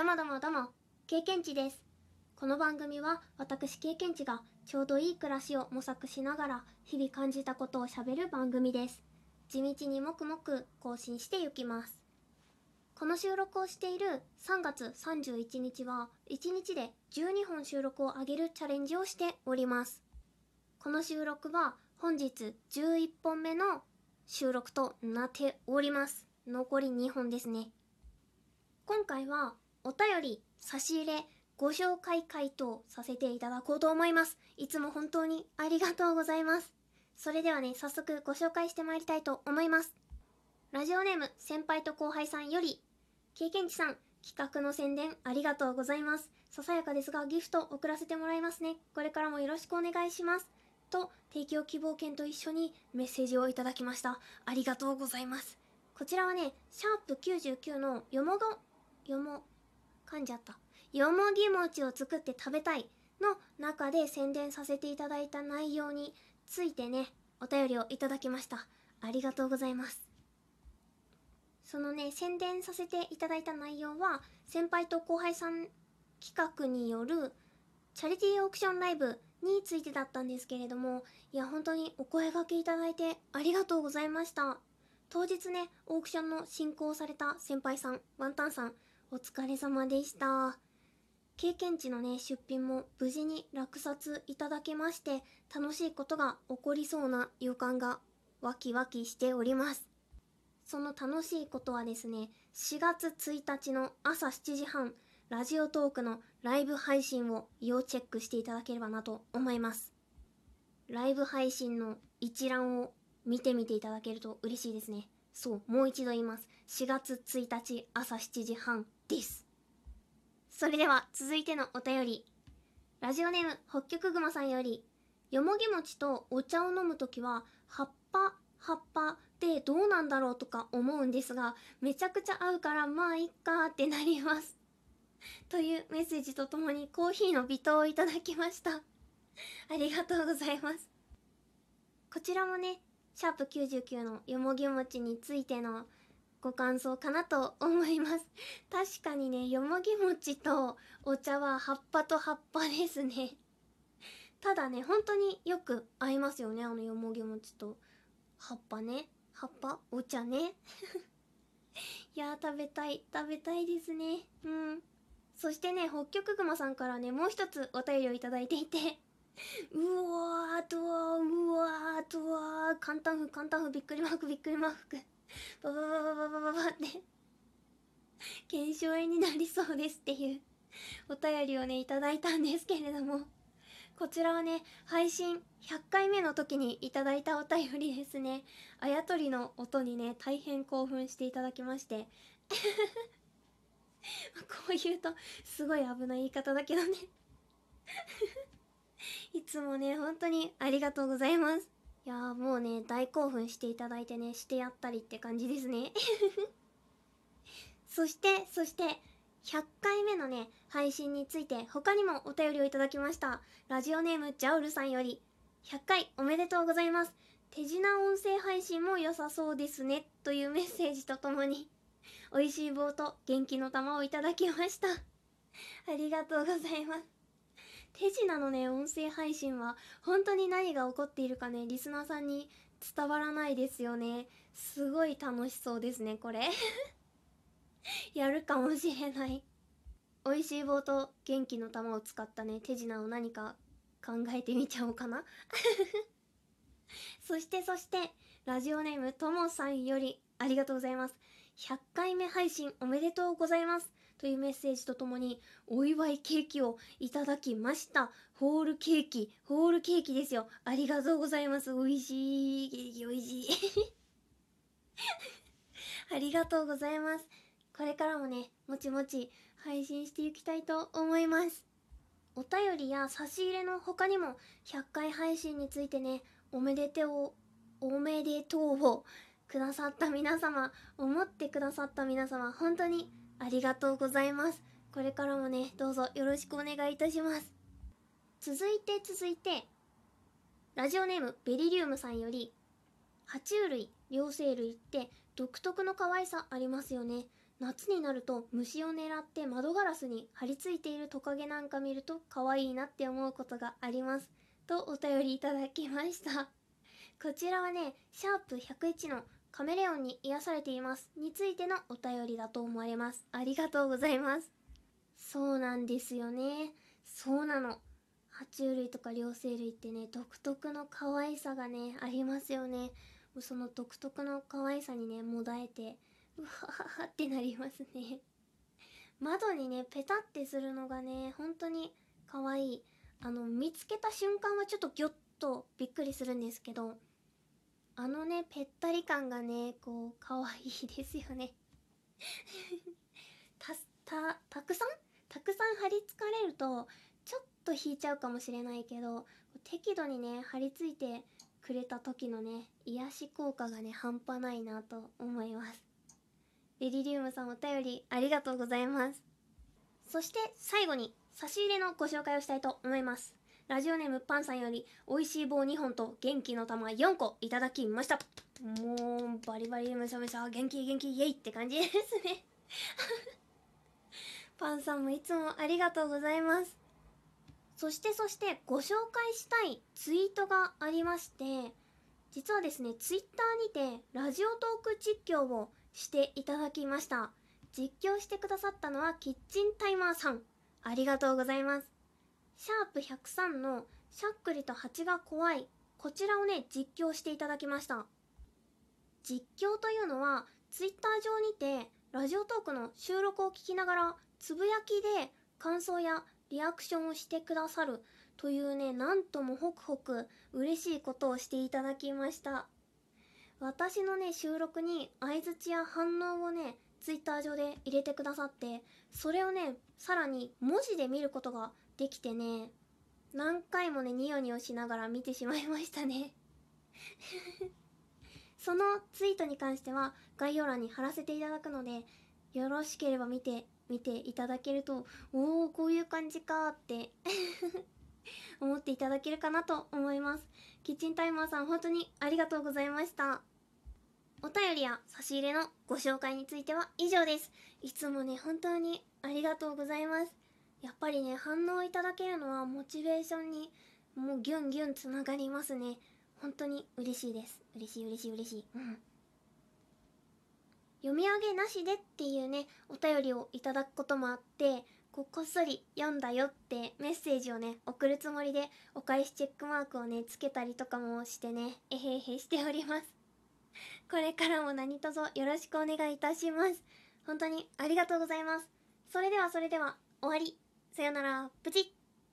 どもどもども、経験値です。この番組は私経験値がちょうどいい暮らしを模索しながら日々感じたことをしゃべる番組です。地道にもくもく更新していきます。この収録をしている3月31日は1日で12本収録を上げるチャレンジをしております。この収録は本日11本目の収録となっております。残り2本ですね。今回はお便り、差し入れ、ご紹介回答させていただこうと思います。いつも本当にありがとうございます。それではね、早速ご紹介してまいりたいと思います。ラジオネーム先輩と後輩さんより、経験値さん、企画の宣伝ありがとうございます。ささやかですがギフト送らせてもらいますね。これからもよろしくお願いします。と、提供希望券と一緒にメッセージをいただきました。ありがとうございます。こちらはね、シャープ99のよもご、よも、噛んじゃった。よもぎ餅を作って食べたいの中で宣伝させていただいた内容についてね、お便りをいただきました。ありがとうございます。そのね、宣伝させていただいた内容は、先輩と後輩さん企画によるチャリティーオークションライブについてだったんですけれども、いや、本当にお声掛けいただいてありがとうございました。当日ね、オークションの進行された先輩さん、ワンタンさん、お疲れ様でした。経験値のね、出品も無事に落札いただけまして、楽しいことが起こりそうな予感がワキワキしております。その楽しいことはですね、4月1日の朝7時半、ラジオトークのライブ配信を要チェックしていただければなと思います。ライブ配信の一覧を見てみていただけると嬉しいですね。そう、もう一度言います。4月1日朝7時半です。それでは続いてのお便り。ラジオネーム北極熊さんより、よもぎ餅とお茶を飲むときは、葉っぱ、葉っぱでどうなんだろうとか思うんですが、めちゃくちゃ合うからまあいっかってなります。というメッセージとともにコーヒーの微糖をいただきました。ありがとうございます。こちらもね、シャープ99のよもぎ餅についてのご感想かなと思います。確かにね、よもぎ餅とお茶は葉っぱと葉っぱですね。ただね、本当によく合いますよね、あのよもぎ餅と葉っぱね。葉っぱ？お茶ね。いやー、食べたい、食べたいですね。うん。そしてね、北極熊さんからね、もう一つお便りをいただいていて、うわーとわー、うわーとわー、簡単風、簡単風、びっくりマーク、びっくりマーク。バババババババって。腱鞘炎になりそうですっていう。お便りをねいただいたんですけれども。こちらはね配信100回目の時にいただいたお便りですね。あやとりの音にね大変興奮していただきまして。こう言うとすごい危ない言い方だけどね。いつもね本当にありがとうございます。いやーもうね、大興奮していただいてね、してやったりって感じですね。そして、そして、100回目のね、配信について他にもお便りをいただきました。ラジオネームジャウルさんより、100回おめでとうございます。手品音声配信も良さそうですね。というメッセージとともに、美味しい棒と元気の玉をいただきました。ありがとうございます。手品のね、音声配信は本当に何が起こっているかね、リスナーさんに伝わらないですよね。すごい楽しそうですね、これ。やるかもしれない。美味しい棒と元気の玉を使ったね、手品を何か考えてみちゃおうかな。そしてそして、ラジオネームともさんよりありがとうございます。100回目配信おめでとうございます。というメッセージとともに、お祝いケーキをいただきました。ホールケーキ、ホールケーキですよ。ありがとうございます。美味しい。ケーキ美味しい。ありがとうございます。これからもね、もちもち配信していきたいと思います。お便りや差し入れの他にも100回配信についてね、おめでてを、おめでとうをくださった皆様、思ってくださった皆様、本当にありがとうございます。これからもね、どうぞよろしくお願いいたします。続いて続いて、ラジオネームベリリウムさんより、爬虫類、両生類って独特の可愛さありますよね。夏になると虫を狙って窓ガラスに張り付いているトカゲなんか見ると可愛いなって思うことがありますとお便りいただきましたこちらはねシャープ101のカメレオンに癒されていますについてのお便りだと思われます。ありがとうございます。そうなんですよね。そうなの。爬虫類とか両生類ってね独特の可愛さがねありますよね。その独特の可愛さにねもだえてうわはってなりますね。窓にねペタってするのがね本当に可愛い。あの見つけた瞬間はちょっとギョッとびっくりするんですけどあのねぺったり感がねこう可愛いですよね。たたたくさん？たくさん貼り付かれるとちょっと引いちゃうかもしれないけど適度にね貼り付いてくれた時のね癒し効果がね半端ないなと思います。レリリウムさんお便りありがとうございます。そして最後に差し入れのご紹介をしたいと思います。ラジオネームパンさんより美味しい棒2本と元気の玉4個いただきました。もうバリバリむしゃむしゃ元気元気イエイって感じですねパンさんもいつもありがとうございますそしてそしてご紹介したいツイートがありまして実はですねツイッターにてラジオトーク実況をしていただきました実況してくださったのはキッチンタイマーさんありがとうございますシャープ103のしゃっくりと蜂が怖い。こちらをね実況していただきました。実況というのはツイッター上にてラジオトークの収録を聞きながらつぶやきで感想やリアクションをしてくださるというねなんともホクホク嬉しいことをしていただきました。私のね収録に相づちや反応をねツイッター上で入れてくださってそれをねさらに文字で見ることができてね何回もねニヤニヤしながら見てしまいましたね。そのツイートに関しては概要欄に貼らせていただくのでよろしければ見て見ていただけるとおおこういう感じかって 思っていただけるかなと思います。キッチンタイマーさん本当にありがとうございました。お便りや差し入れのご紹介については以上です。いつもね本当にありがとうございます。やっぱりね反応いただけるのはモチベーションにもうギュンギュンつながりますね。本当に嬉しいです。嬉しい嬉しい嬉しい。うん。読み上げなしでっていうねお便りをいただくこともあってここっそり読んだよってメッセージをね送るつもりでお返しチェックマークをねつけたりとかもしてねえへへしております。これからも何卒よろしくお願いいたします。本当にありがとうございます。それではそれでは終わり。さよなら。プチッ。